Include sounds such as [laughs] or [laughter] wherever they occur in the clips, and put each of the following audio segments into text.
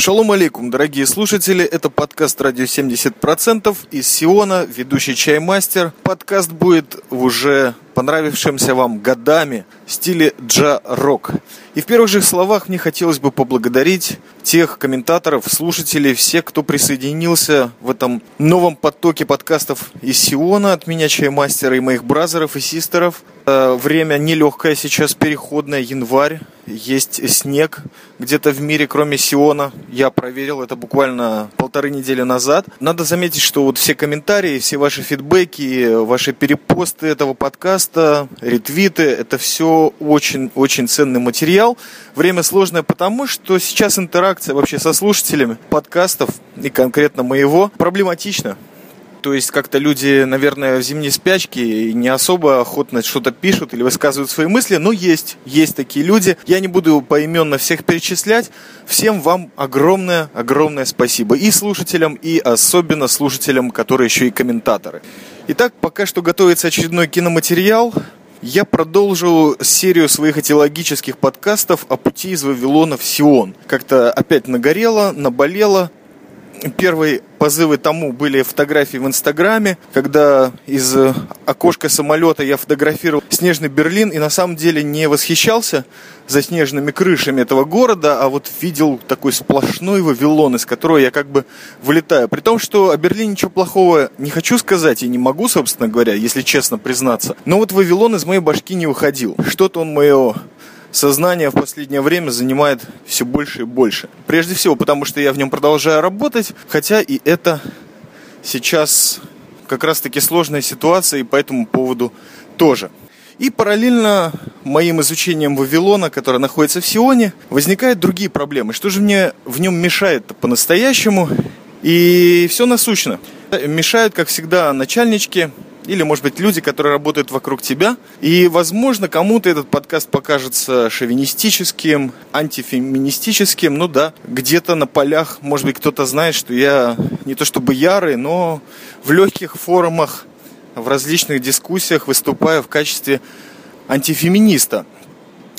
Шалом алейкум, дорогие слушатели, это подкаст «Радио 70%» из Сиона, ведущий чаймастер. Подкаст будет в уже понравившемся вам годами стиле джа-рок. И в первых же словах мне хотелось бы поблагодарить тех комментаторов, слушателей, всех, кто присоединился в этом новом потоке подкастов из Сиона от меня, чаймастера, и моих бразеров и систеров. Э, время нелегкое сейчас, переходное, январь, есть снег где-то в мире, кроме Сиона. Я проверил это буквально полторы недели назад. Надо заметить, что вот все комментарии, все ваши фидбэки, ваши перепосты этого подкаста, ретвиты, это все очень-очень ценный материал. Время сложное потому, что сейчас интеракция вообще со слушателями подкастов и конкретно моего проблематична. То есть как-то люди, наверное, в зимней спячке не особо охотно что-то пишут или высказывают свои мысли, но есть, есть такие люди. Я не буду поименно всех перечислять. Всем вам огромное, огромное спасибо. И слушателям, и особенно слушателям, которые еще и комментаторы. Итак, пока что готовится очередной киноматериал. Я продолжу серию своих этиологических подкастов о пути из Вавилона в Сион. Как-то опять нагорело, наболело, первые позывы тому были фотографии в Инстаграме, когда из окошка самолета я фотографировал снежный Берлин и на самом деле не восхищался заснеженными крышами этого города, а вот видел такой сплошной Вавилон, из которого я как бы вылетаю. При том, что о Берлине ничего плохого не хочу сказать и не могу, собственно говоря, если честно признаться. Но вот Вавилон из моей башки не выходил. Что-то он мое сознание в последнее время занимает все больше и больше. Прежде всего, потому что я в нем продолжаю работать, хотя и это сейчас как раз-таки сложная ситуация, и по этому поводу тоже. И параллельно моим изучением Вавилона, которое находится в Сионе, возникают другие проблемы. Что же мне в нем мешает по-настоящему? И все насущно. Мешают, как всегда, начальнички, или, может быть, люди, которые работают вокруг тебя. И, возможно, кому-то этот подкаст покажется шовинистическим, антифеминистическим. Ну да, где-то на полях, может быть, кто-то знает, что я не то чтобы ярый, но в легких форумах, в различных дискуссиях выступаю в качестве антифеминиста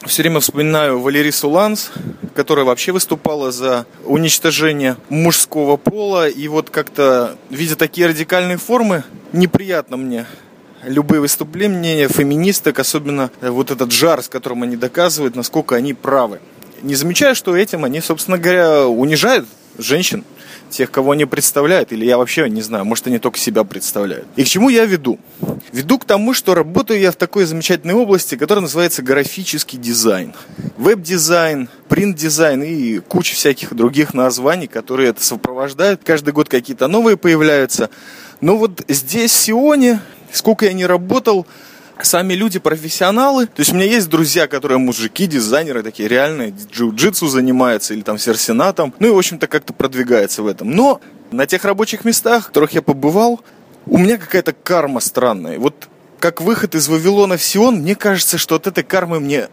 все время вспоминаю Валерису Ланс, которая вообще выступала за уничтожение мужского пола. И вот как-то, видя такие радикальные формы, неприятно мне любые выступления феминисток, особенно вот этот жар, с которым они доказывают, насколько они правы. Не замечая, что этим они, собственно говоря, унижают женщин тех, кого они представляют, или я вообще не знаю, может они только себя представляют. И к чему я веду? Веду к тому, что работаю я в такой замечательной области, которая называется графический дизайн. Веб-дизайн, принт-дизайн и куча всяких других названий, которые это сопровождают. Каждый год какие-то новые появляются. Но вот здесь, в Сионе, сколько я не работал, сами люди профессионалы. То есть у меня есть друзья, которые мужики, дизайнеры такие реальные, джиу-джитсу занимаются или там серсенатом. Ну и, в общем-то, как-то продвигается в этом. Но на тех рабочих местах, в которых я побывал, у меня какая-то карма странная. Вот как выход из Вавилона в Сион, мне кажется, что от этой кармы мне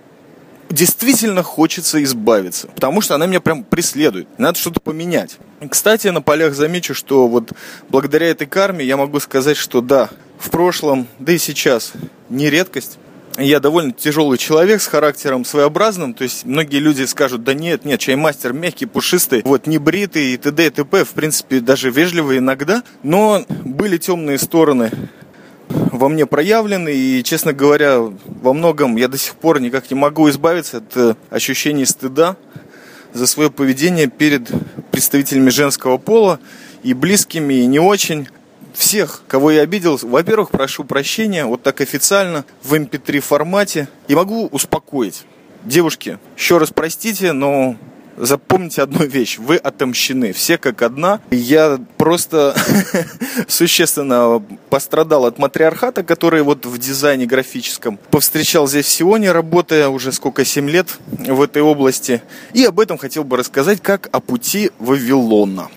действительно хочется избавиться, потому что она меня прям преследует. Надо что-то поменять. Кстати, на полях замечу, что вот благодаря этой карме я могу сказать, что да, в прошлом, да и сейчас не редкость. Я довольно тяжелый человек с характером своеобразным, то есть многие люди скажут, да нет, нет, чаймастер мягкий, пушистый, вот не бритый и т.д. и т.п. В принципе, даже вежливый иногда, но были темные стороны во мне проявлены, и, честно говоря, во многом я до сих пор никак не могу избавиться от э, ощущения стыда за свое поведение перед представителями женского пола и близкими, и не очень всех, кого я обидел, во-первых, прошу прощения, вот так официально, в mp3 эм формате. И могу успокоить. Девушки, еще раз простите, но запомните одну вещь. Вы отомщены. Все как одна. Я просто [laughs] существенно пострадал от матриархата, который вот в дизайне графическом повстречал здесь в Сионе, работая уже сколько, 7 лет в этой области. И об этом хотел бы рассказать, как о пути Вавилона.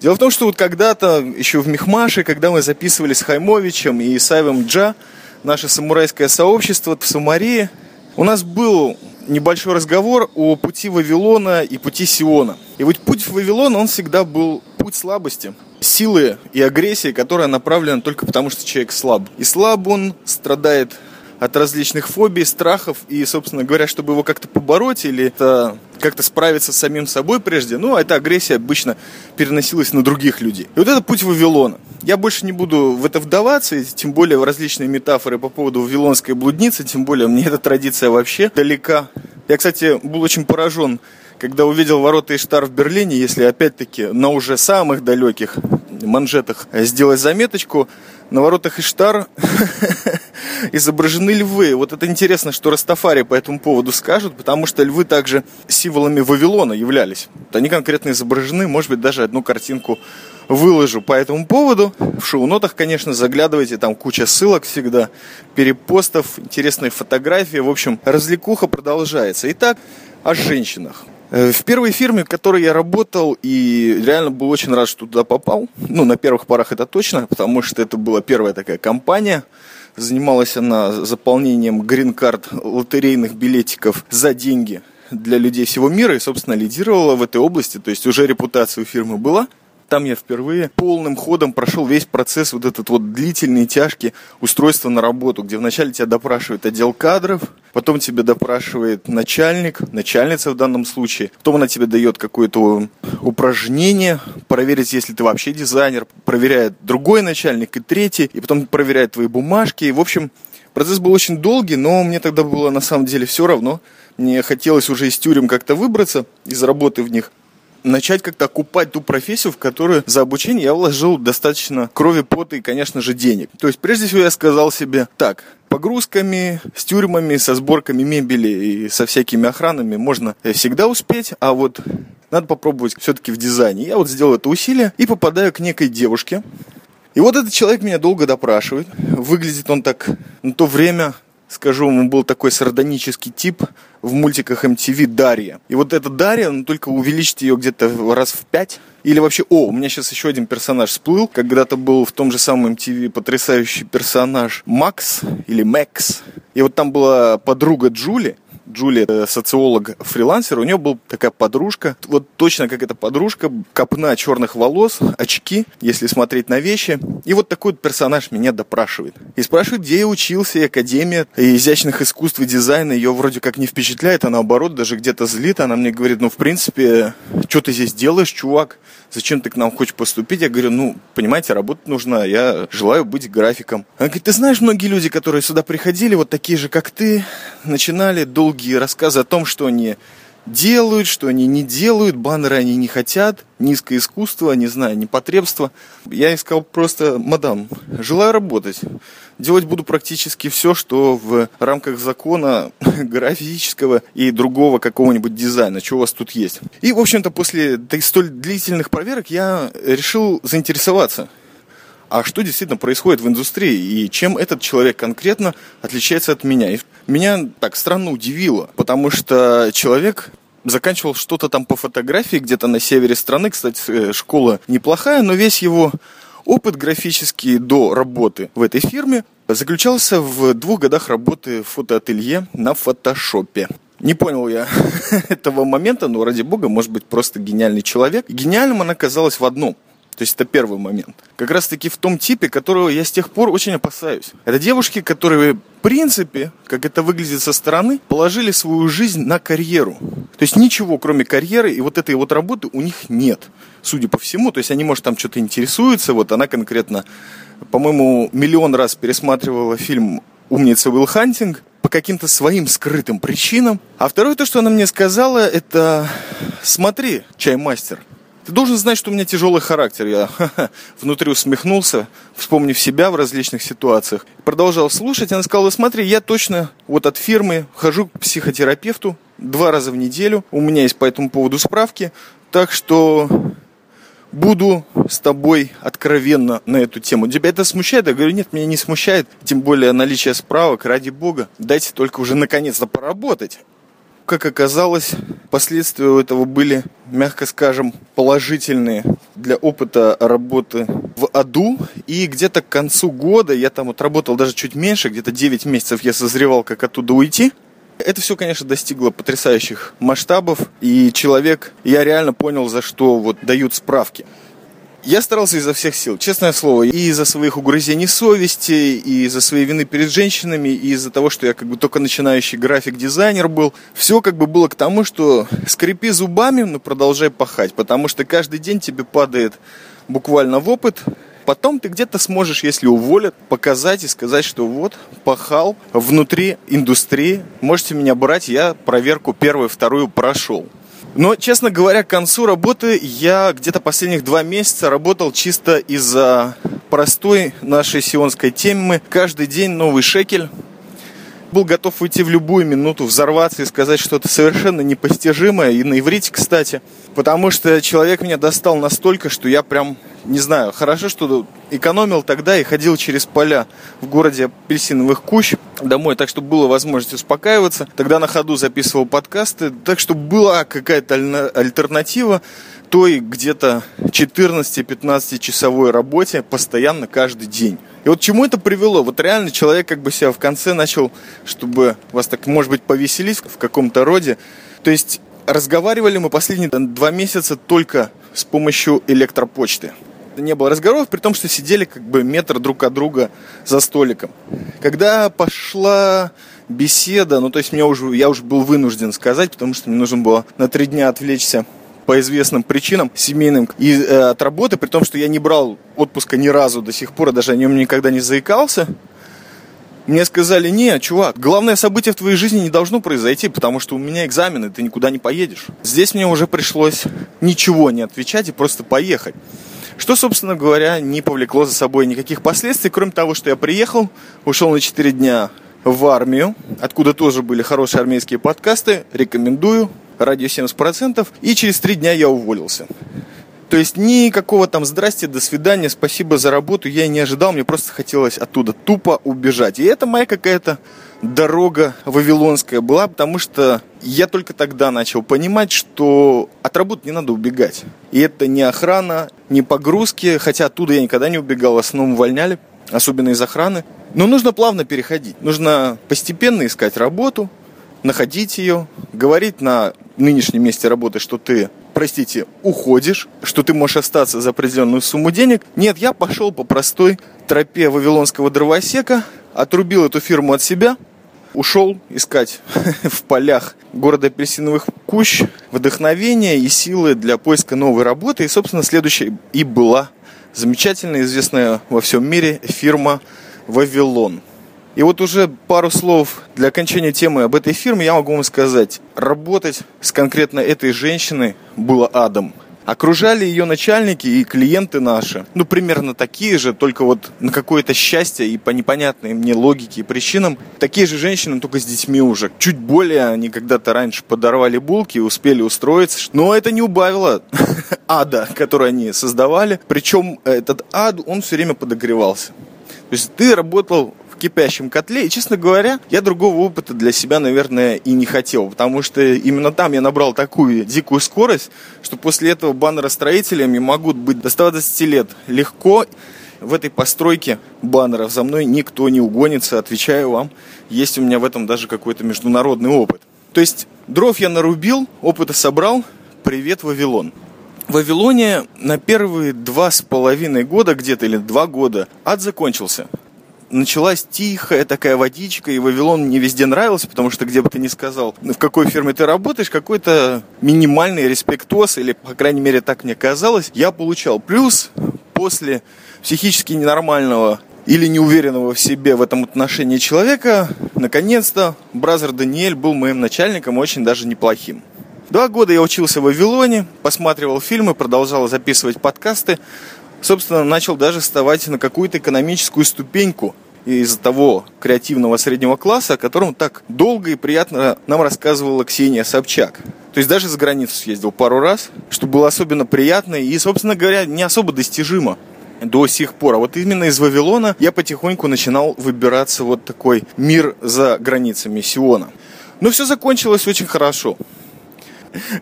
Дело в том, что вот когда-то, еще в Мехмаше, когда мы записывали с Хаймовичем и Савем Джа, наше самурайское сообщество в Самарии, у нас был небольшой разговор о пути Вавилона и пути Сиона. И вот путь в Вавилон, он всегда был путь слабости, силы и агрессии, которая направлена только потому, что человек слаб. И слаб он, страдает от различных фобий, страхов, и, собственно говоря, чтобы его как-то побороть или это как-то справиться с самим собой прежде, ну, а эта агрессия обычно переносилась на других людей. И вот это путь Вавилона. Я больше не буду в это вдаваться, тем более в различные метафоры по поводу вавилонской блудницы, тем более мне [laughs] эта традиция вообще далека. Я, кстати, был очень поражен, когда увидел ворота Иштар в Берлине, если опять-таки на уже самых далеких манжетах сделать заметочку, на воротах Иштар [laughs] изображены львы. Вот это интересно, что Растафари по этому поводу скажут, потому что львы также символами Вавилона являлись. Они конкретно изображены, может быть, даже одну картинку выложу по этому поводу. В шоу-нотах, конечно, заглядывайте, там куча ссылок всегда, перепостов, интересные фотографии. В общем, развлекуха продолжается. Итак, о женщинах. Э, в первой фирме, в которой я работал, и реально был очень рад, что туда попал. Ну, на первых порах это точно, потому что это была первая такая компания. Занималась она заполнением грин-карт лотерейных билетиков за деньги для людей всего мира и, собственно, лидировала в этой области. То есть уже репутация у фирмы была. Там я впервые полным ходом прошел весь процесс, вот этот вот длительный, тяжкий устройства на работу, где вначале тебя допрашивает отдел кадров, потом тебя допрашивает начальник, начальница в данном случае, потом она тебе дает какое-то упражнение, проверить, если ты вообще дизайнер, проверяет другой начальник и третий, и потом проверяет твои бумажки, и в общем Процесс был очень долгий, но мне тогда было на самом деле все равно. Мне хотелось уже из тюрем как-то выбраться, из работы в них начать как-то окупать ту профессию, в которую за обучение я вложил достаточно крови, пота и, конечно же, денег. То есть, прежде всего, я сказал себе, так, погрузками, с тюрьмами, со сборками мебели и со всякими охранами можно всегда успеть, а вот надо попробовать все-таки в дизайне. Я вот сделал это усилие и попадаю к некой девушке. И вот этот человек меня долго допрашивает. Выглядит он так на то время скажу, он был такой сардонический тип в мультиках MTV Дарья. И вот эта Дарья, ну, только увеличить ее где-то раз в пять. Или вообще, о, у меня сейчас еще один персонаж всплыл. Когда-то был в том же самом MTV потрясающий персонаж Макс или Мэкс. И вот там была подруга Джули, Джулия, э, социолог, фрилансер, у нее была такая подружка, вот точно как эта подружка, копна черных волос, очки, если смотреть на вещи. И вот такой вот персонаж меня допрашивает. И спрашивает, где я учился, и Академия изящных искусств и дизайна ее вроде как не впечатляет, а наоборот даже где-то злит. Она мне говорит, ну в принципе, что ты здесь делаешь, чувак? Зачем ты к нам хочешь поступить? Я говорю, ну, понимаете, работа нужна, я желаю быть графиком. Она говорит, ты знаешь, многие люди, которые сюда приходили, вот такие же, как ты, начинали долгие рассказы о том, что они делают, что они не делают, баннеры они не хотят, низкое искусство, не знаю, непотребство. Я искал просто, мадам, желаю работать. Делать буду практически все, что в рамках закона [laughs] графического и другого какого-нибудь дизайна, что у вас тут есть. И, в общем-то, после столь длительных проверок я решил заинтересоваться а что действительно происходит в индустрии и чем этот человек конкретно отличается от меня. И меня так странно удивило, потому что человек заканчивал что-то там по фотографии где-то на севере страны. Кстати, э, школа неплохая, но весь его опыт графический до работы в этой фирме заключался в двух годах работы в фотоателье на фотошопе. Не понял я [laughs] этого момента, но ради бога, может быть, просто гениальный человек. Гениальным она оказалась в одном – то есть это первый момент. Как раз таки в том типе, которого я с тех пор очень опасаюсь. Это девушки, которые, в принципе, как это выглядит со стороны, положили свою жизнь на карьеру. То есть ничего, кроме карьеры и вот этой вот работы у них нет. Судя по всему, то есть они, может, там что-то интересуются. Вот она конкретно, по-моему, миллион раз пересматривала фильм «Умница Уилл Хантинг», по каким-то своим скрытым причинам. А второе, то, что она мне сказала, это «Смотри, чаймастер, ты должен знать, что у меня тяжелый характер. Я [laughs] внутри усмехнулся, вспомнив себя в различных ситуациях. Продолжал слушать. Она сказала, смотри, я точно вот от фирмы хожу к психотерапевту два раза в неделю. У меня есть по этому поводу справки. Так что буду с тобой откровенно на эту тему. Тебя это смущает? Я говорю, нет, меня не смущает. Тем более наличие справок, ради бога. Дайте только уже наконец-то поработать как оказалось, последствия у этого были, мягко скажем, положительные для опыта работы в аду. И где-то к концу года, я там вот работал даже чуть меньше, где-то 9 месяцев я созревал, как оттуда уйти. Это все, конечно, достигло потрясающих масштабов, и человек, я реально понял, за что вот дают справки. Я старался изо всех сил, честное слово, и из-за своих угрызений совести, и из-за своей вины перед женщинами, и из-за того, что я как бы только начинающий график-дизайнер был. Все как бы было к тому, что скрипи зубами, но продолжай пахать, потому что каждый день тебе падает буквально в опыт, потом ты где-то сможешь, если уволят, показать и сказать, что вот, пахал внутри индустрии, можете меня брать, я проверку первую, вторую прошел. Но, честно говоря, к концу работы я где-то последних два месяца работал чисто из-за простой нашей сионской темы. Каждый день новый шекель. Был готов уйти в любую минуту, взорваться и сказать что-то совершенно непостижимое, и на иврите, кстати. Потому что человек меня достал настолько, что я прям не знаю, хорошо, что экономил тогда и ходил через поля в городе апельсиновых кущ домой, так что было возможность успокаиваться. Тогда на ходу записывал подкасты, так что была какая-то альтернатива той где-то 14-15 часовой работе постоянно каждый день. И вот чему это привело? Вот реально человек как бы себя в конце начал, чтобы вас так, может быть, повеселить в каком-то роде. То есть разговаривали мы последние два месяца только с помощью электропочты не было разговоров, при том, что сидели как бы метр друг от друга за столиком. Когда пошла беседа, ну то есть мне уже, я уже был вынужден сказать, потому что мне нужно было на три дня отвлечься по известным причинам семейным и, э, от работы, при том, что я не брал отпуска ни разу до сих пор, даже о нем никогда не заикался. Мне сказали, не, чувак, главное событие в твоей жизни не должно произойти, потому что у меня экзамены, ты никуда не поедешь. Здесь мне уже пришлось ничего не отвечать и просто поехать. Что, собственно говоря, не повлекло за собой никаких последствий, кроме того, что я приехал, ушел на 4 дня в армию, откуда тоже были хорошие армейские подкасты, рекомендую, радио 70%, и через 3 дня я уволился. То есть никакого там здрасте, до свидания, спасибо за работу я не ожидал, мне просто хотелось оттуда тупо убежать. И это моя какая-то дорога вавилонская была, потому что я только тогда начал понимать, что от работы не надо убегать. И это не охрана, не погрузки, хотя оттуда я никогда не убегал, в основном увольняли, особенно из охраны. Но нужно плавно переходить, нужно постепенно искать работу, находить ее, говорить на нынешнем месте работы, что ты, простите, уходишь, что ты можешь остаться за определенную сумму денег. Нет, я пошел по простой тропе вавилонского дровосека, отрубил эту фирму от себя, ушел искать [laughs] в полях города апельсиновых кущ вдохновения и силы для поиска новой работы. И, собственно, следующей и была замечательная, известная во всем мире фирма «Вавилон». И вот уже пару слов для окончания темы об этой фирме я могу вам сказать. Работать с конкретно этой женщиной было адом. Окружали ее начальники и клиенты наши, ну, примерно такие же, только вот на какое-то счастье и по непонятной мне логике и причинам, такие же женщины, только с детьми уже. Чуть более они когда-то раньше подорвали булки и успели устроиться, но это не убавило [laughs] ада, который они создавали. Причем этот ад, он все время подогревался. То есть ты работал кипящем котле. И, честно говоря, я другого опыта для себя, наверное, и не хотел. Потому что именно там я набрал такую дикую скорость, что после этого баннеростроителями могут быть до 120 лет легко. В этой постройке баннеров за мной никто не угонится, отвечаю вам. Есть у меня в этом даже какой-то международный опыт. То есть дров я нарубил, опыта собрал. Привет, Вавилон. В Вавилоне на первые два с половиной года где-то или два года ад закончился началась тихая такая водичка, и Вавилон мне везде нравился, потому что где бы ты ни сказал, в какой фирме ты работаешь, какой-то минимальный респектоз, или, по крайней мере, так мне казалось, я получал. Плюс после психически ненормального или неуверенного в себе в этом отношении человека, наконец-то, бразер Даниэль был моим начальником, очень даже неплохим. Два года я учился в Вавилоне, посматривал фильмы, продолжал записывать подкасты, собственно, начал даже вставать на какую-то экономическую ступеньку из-за того креативного среднего класса, о котором так долго и приятно нам рассказывала Ксения Собчак. То есть даже за границу съездил пару раз, что было особенно приятно и, собственно говоря, не особо достижимо до сих пор. А вот именно из Вавилона я потихоньку начинал выбираться вот такой мир за границами Сиона. Но все закончилось очень хорошо.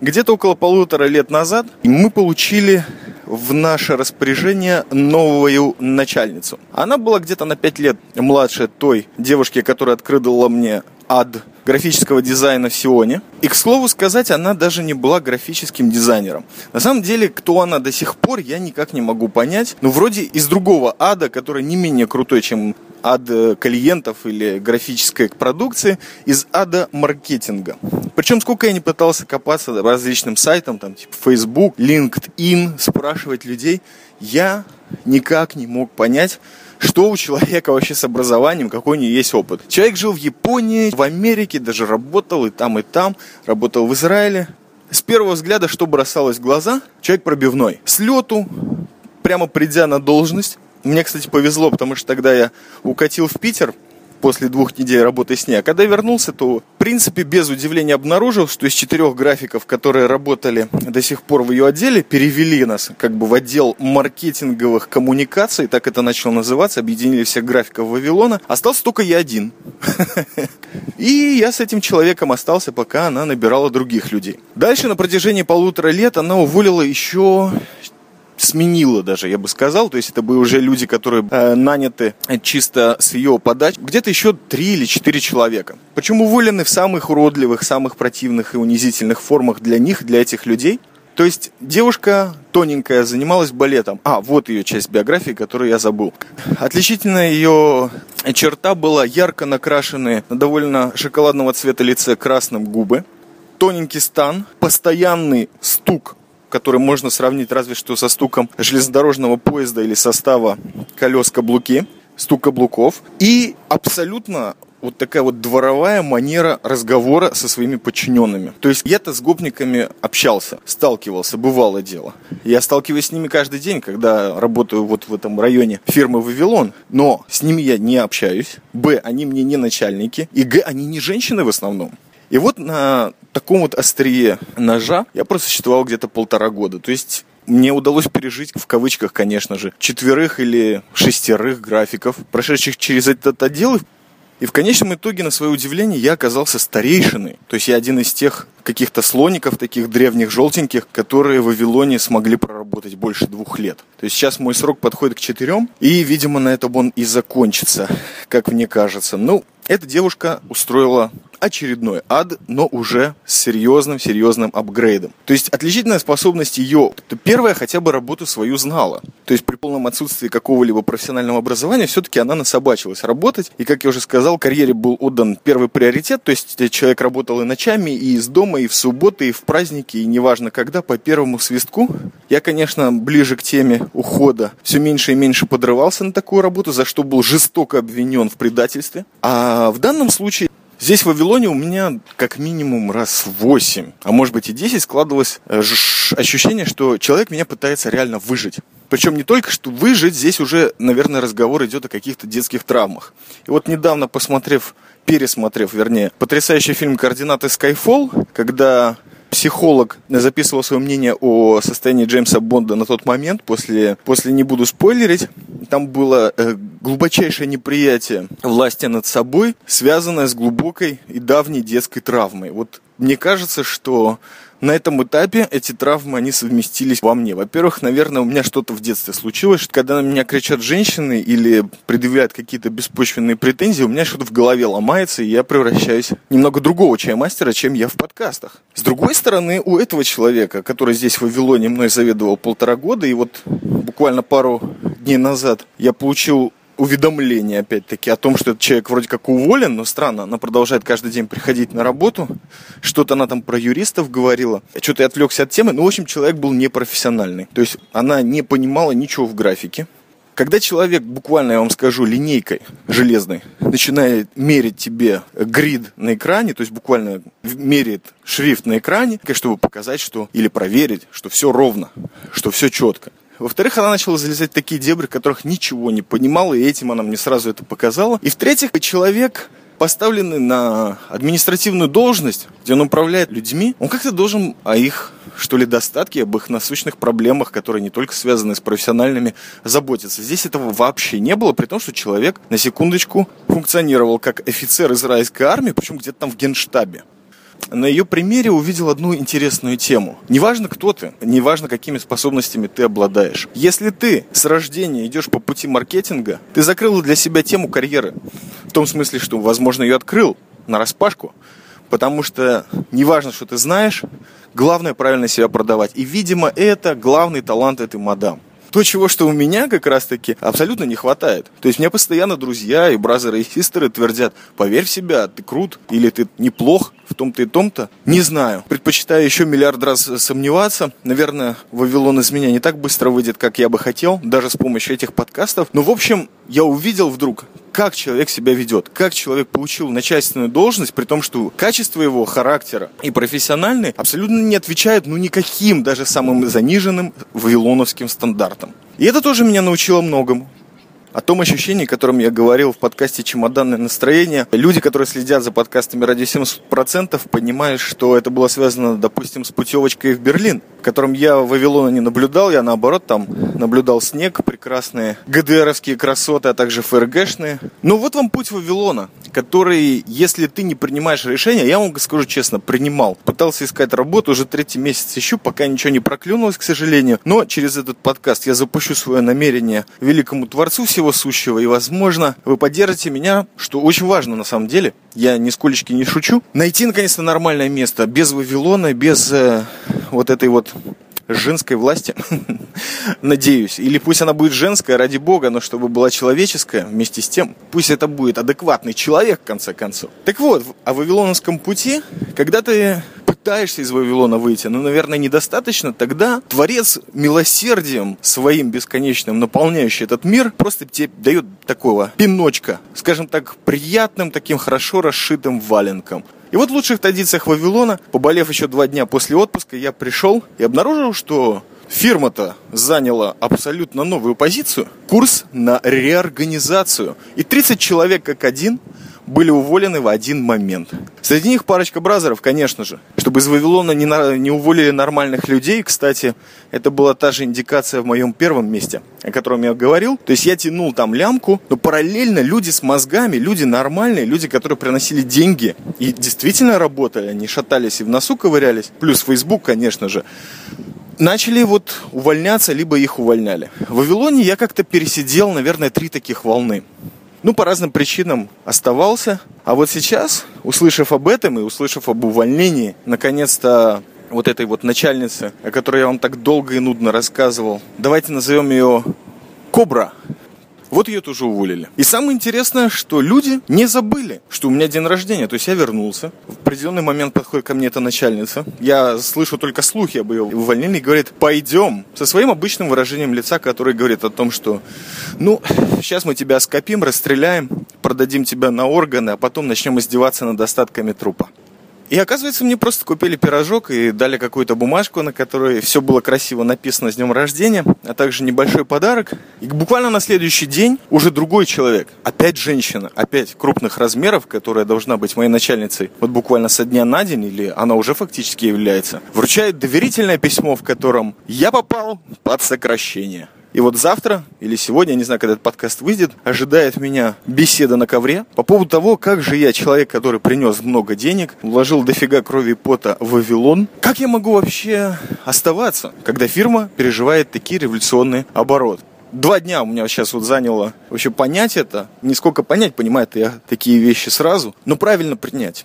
Где-то около полутора лет назад мы получили в наше распоряжение новую начальницу. Она была где-то на 5 лет младше той девушки, которая открыла мне ад графического дизайна в Сионе. И, к слову сказать, она даже не была графическим дизайнером. На самом деле, кто она до сих пор, я никак не могу понять. Ну, вроде из другого ада, который не менее крутой, чем ад клиентов или графической продукции, из ада маркетинга. Причем, сколько я не пытался копаться различным сайтам, там, типа Facebook, LinkedIn, спрашивать людей, я никак не мог понять, что у человека вообще с образованием, какой у него есть опыт. Человек жил в Японии, в Америке, даже работал и там, и там, работал в Израиле. С первого взгляда, что бросалось в глаза? Человек пробивной. С лету, прямо придя на должность, мне, кстати, повезло, потому что тогда я укатил в Питер после двух недель работы с ней. А когда вернулся, то, в принципе, без удивления обнаружил, что из четырех графиков, которые работали до сих пор в ее отделе, перевели нас как бы в отдел маркетинговых коммуникаций, так это начало называться, объединили всех графиков Вавилона. Остался только я один. [laughs] И я с этим человеком остался, пока она набирала других людей. Дальше на протяжении полутора лет она уволила еще сменила даже, я бы сказал. То есть это были уже люди, которые э, наняты чисто с ее подач. Где-то еще три или четыре человека. Причем уволены в самых уродливых, самых противных и унизительных формах для них, для этих людей. То есть девушка тоненькая занималась балетом. А, вот ее часть биографии, которую я забыл. Отличительная ее черта была ярко накрашенные на довольно шоколадного цвета лице красным губы, тоненький стан, постоянный стук который можно сравнить разве что со стуком железнодорожного поезда или состава колес каблуки, стук каблуков. И абсолютно вот такая вот дворовая манера разговора со своими подчиненными. То есть я-то с гопниками общался, сталкивался, бывало дело. Я сталкиваюсь с ними каждый день, когда работаю вот в этом районе фирмы «Вавилон». Но с ними я не общаюсь. Б, они мне не начальники. И Г, они не женщины в основном. И вот на таком вот острие ножа я просуществовал где-то полтора года. То есть мне удалось пережить, в кавычках, конечно же, четверых или шестерых графиков, прошедших через этот отдел. И в конечном итоге, на свое удивление, я оказался старейшиной. То есть я один из тех каких-то слоников, таких древних, желтеньких, которые в Вавилоне смогли проработать больше двух лет. То есть сейчас мой срок подходит к четырем, и, видимо, на этом он и закончится, как мне кажется. Ну, эта девушка устроила очередной ад, но уже с серьезным-серьезным апгрейдом. То есть отличительная способность ее, то первая хотя бы работу свою знала. То есть при полном отсутствии какого-либо профессионального образования все-таки она насобачилась работать. И, как я уже сказал, карьере был отдан первый приоритет. То есть человек работал и ночами, и из дома, и в субботы, и в праздники, и неважно когда, по первому свистку. Я, конечно, ближе к теме ухода все меньше и меньше подрывался на такую работу, за что был жестоко обвинен в предательстве. А в данном случае Здесь в Вавилоне у меня как минимум раз восемь, а может быть и десять складывалось э, ощущение, что человек меня пытается реально выжить. Причем не только что выжить, здесь уже, наверное, разговор идет о каких-то детских травмах. И вот недавно посмотрев, пересмотрев, вернее, потрясающий фильм «Координаты Skyfall», когда психолог записывал свое мнение о состоянии Джеймса Бонда на тот момент, после, после не буду спойлерить, там было э, глубочайшее неприятие власти над собой, связанное с глубокой и давней детской травмой. Вот мне кажется, что на этом этапе эти травмы, они совместились во мне. Во-первых, наверное, у меня что-то в детстве случилось, что когда на меня кричат женщины или предъявляют какие-то беспочвенные претензии, у меня что-то в голове ломается, и я превращаюсь в немного другого чаймастера, чем я в подкастах. С другой стороны, у этого человека, который здесь в Вавилоне мной заведовал полтора года, и вот буквально пару дней назад я получил уведомление, опять-таки, о том, что этот человек вроде как уволен, но странно, она продолжает каждый день приходить на работу. Что-то она там про юристов говорила. Что-то я отвлекся от темы. Ну, в общем, человек был непрофессиональный. То есть она не понимала ничего в графике. Когда человек, буквально я вам скажу, линейкой железной начинает мерить тебе грид на экране, то есть буквально меряет шрифт на экране, чтобы показать, что или проверить, что все ровно, что все четко. Во-вторых, она начала залезать в такие дебри, которых ничего не понимала, и этим она мне сразу это показала. И в-третьих, человек, поставленный на административную должность, где он управляет людьми, он как-то должен о их, что ли, достатке, об их насущных проблемах, которые не только связаны с профессиональными, заботиться. Здесь этого вообще не было, при том, что человек, на секундочку, функционировал как офицер израильской армии, причем где-то там в генштабе на ее примере увидел одну интересную тему. Неважно, кто ты, неважно, какими способностями ты обладаешь. Если ты с рождения идешь по пути маркетинга, ты закрыл для себя тему карьеры. В том смысле, что, возможно, ее открыл, на распашку, потому что неважно, что ты знаешь, главное правильно себя продавать. И, видимо, это главный талант этой мадам то, чего что у меня как раз-таки абсолютно не хватает. То есть мне постоянно друзья и бразеры и сестры твердят, поверь в себя, ты крут или ты неплох в том-то и том-то. Не знаю. Предпочитаю еще миллиард раз сомневаться. Наверное, Вавилон из меня не так быстро выйдет, как я бы хотел, даже с помощью этих подкастов. Но, в общем, я увидел вдруг, как человек себя ведет, как человек получил начальственную должность, при том, что качество его характера и профессиональный абсолютно не отвечают ну никаким, даже самым заниженным вавилоновским стандартам. И это тоже меня научило многому о том ощущении, о котором я говорил в подкасте «Чемоданное настроение». Люди, которые следят за подкастами «Радио 70%», понимают, что это было связано, допустим, с путевочкой в Берлин, в котором я Вавилона не наблюдал, я наоборот там наблюдал снег, прекрасные ГДРовские красоты, а также ФРГшные. Ну вот вам путь Вавилона, который, если ты не принимаешь решения, я вам скажу честно, принимал. Пытался искать работу, уже третий месяц ищу, пока ничего не проклюнулось, к сожалению. Но через этот подкаст я запущу свое намерение великому Творцу всего всего сущего. И, возможно, вы поддержите меня, что очень важно на самом деле. Я нисколечки не шучу. Найти, наконец-то, нормальное место. Без Вавилона, без э, вот этой вот женской власти, [laughs] надеюсь. Или пусть она будет женская, ради бога, но чтобы была человеческая вместе с тем. Пусть это будет адекватный человек, в конце концов. Так вот, о Вавилоновском пути, когда ты пытаешься из Вавилона выйти, но, наверное, недостаточно, тогда Творец милосердием своим бесконечным, наполняющий этот мир, просто тебе дает такого пиночка, скажем так, приятным, таким хорошо расшитым валенком. И вот в лучших традициях Вавилона, поболев еще два дня после отпуска, я пришел и обнаружил, что фирма-то заняла абсолютно новую позицию. Курс на реорганизацию. И 30 человек как один были уволены в один момент. Среди них парочка бразеров, конечно же. Чтобы из Вавилона не, на, не уволили нормальных людей, кстати, это была та же индикация в моем первом месте, о котором я говорил. То есть я тянул там лямку, но параллельно люди с мозгами, люди нормальные, люди, которые приносили деньги и действительно работали, они шатались и в носу ковырялись, плюс Facebook, конечно же, начали вот увольняться, либо их увольняли. В Вавилоне я как-то пересидел, наверное, три таких волны ну, по разным причинам оставался. А вот сейчас, услышав об этом и услышав об увольнении, наконец-то вот этой вот начальницы, о которой я вам так долго и нудно рассказывал, давайте назовем ее Кобра. Вот ее тоже уволили. И самое интересное, что люди не забыли, что у меня день рождения. То есть я вернулся. В определенный момент подходит ко мне эта начальница. Я слышу только слухи об ее увольнении. Говорит, пойдем. Со своим обычным выражением лица, который говорит о том, что ну, сейчас мы тебя скопим, расстреляем, продадим тебя на органы, а потом начнем издеваться над остатками трупа. И оказывается, мне просто купили пирожок и дали какую-то бумажку, на которой все было красиво написано с днем рождения, а также небольшой подарок. И буквально на следующий день уже другой человек, опять женщина, опять крупных размеров, которая должна быть моей начальницей, вот буквально со дня на день, или она уже фактически является, вручает доверительное письмо, в котором я попал под сокращение. И вот завтра или сегодня, я не знаю, когда этот подкаст выйдет, ожидает меня беседа на ковре по поводу того, как же я, человек, который принес много денег, вложил дофига крови и пота в Вавилон, как я могу вообще оставаться, когда фирма переживает такие революционные обороты? Два дня у меня сейчас вот заняло вообще понять это. Не сколько понять, понимаю я такие вещи сразу, но правильно принять.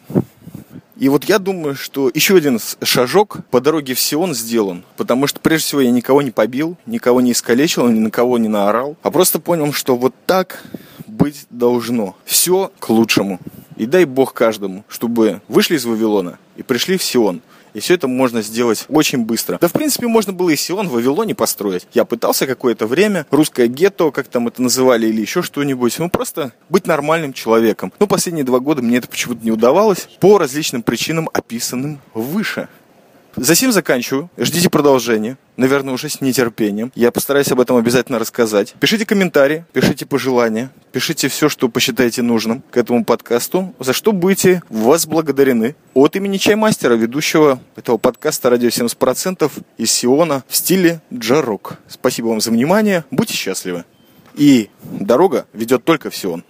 И вот я думаю, что еще один шажок по дороге в Сион сделан. Потому что, прежде всего, я никого не побил, никого не искалечил, ни на кого не наорал. А просто понял, что вот так быть должно. Все к лучшему. И дай Бог каждому, чтобы вышли из Вавилона и пришли в Сион. И все это можно сделать очень быстро. Да, в принципе, можно было и Сион в Вавилоне построить. Я пытался какое-то время, русское гетто, как там это называли, или еще что-нибудь. Ну, просто быть нормальным человеком. Но последние два года мне это почему-то не удавалось по различным причинам, описанным выше. Засим заканчиваю. Ждите продолжения. Наверное, уже с нетерпением. Я постараюсь об этом обязательно рассказать. Пишите комментарии, пишите пожелания, пишите все, что посчитаете нужным к этому подкасту, за что будете возблагодарены. От имени Чаймастера, ведущего этого подкаста «Радио 70%» из Сиона в стиле джарок. Спасибо вам за внимание. Будьте счастливы. И дорога ведет только в Сион.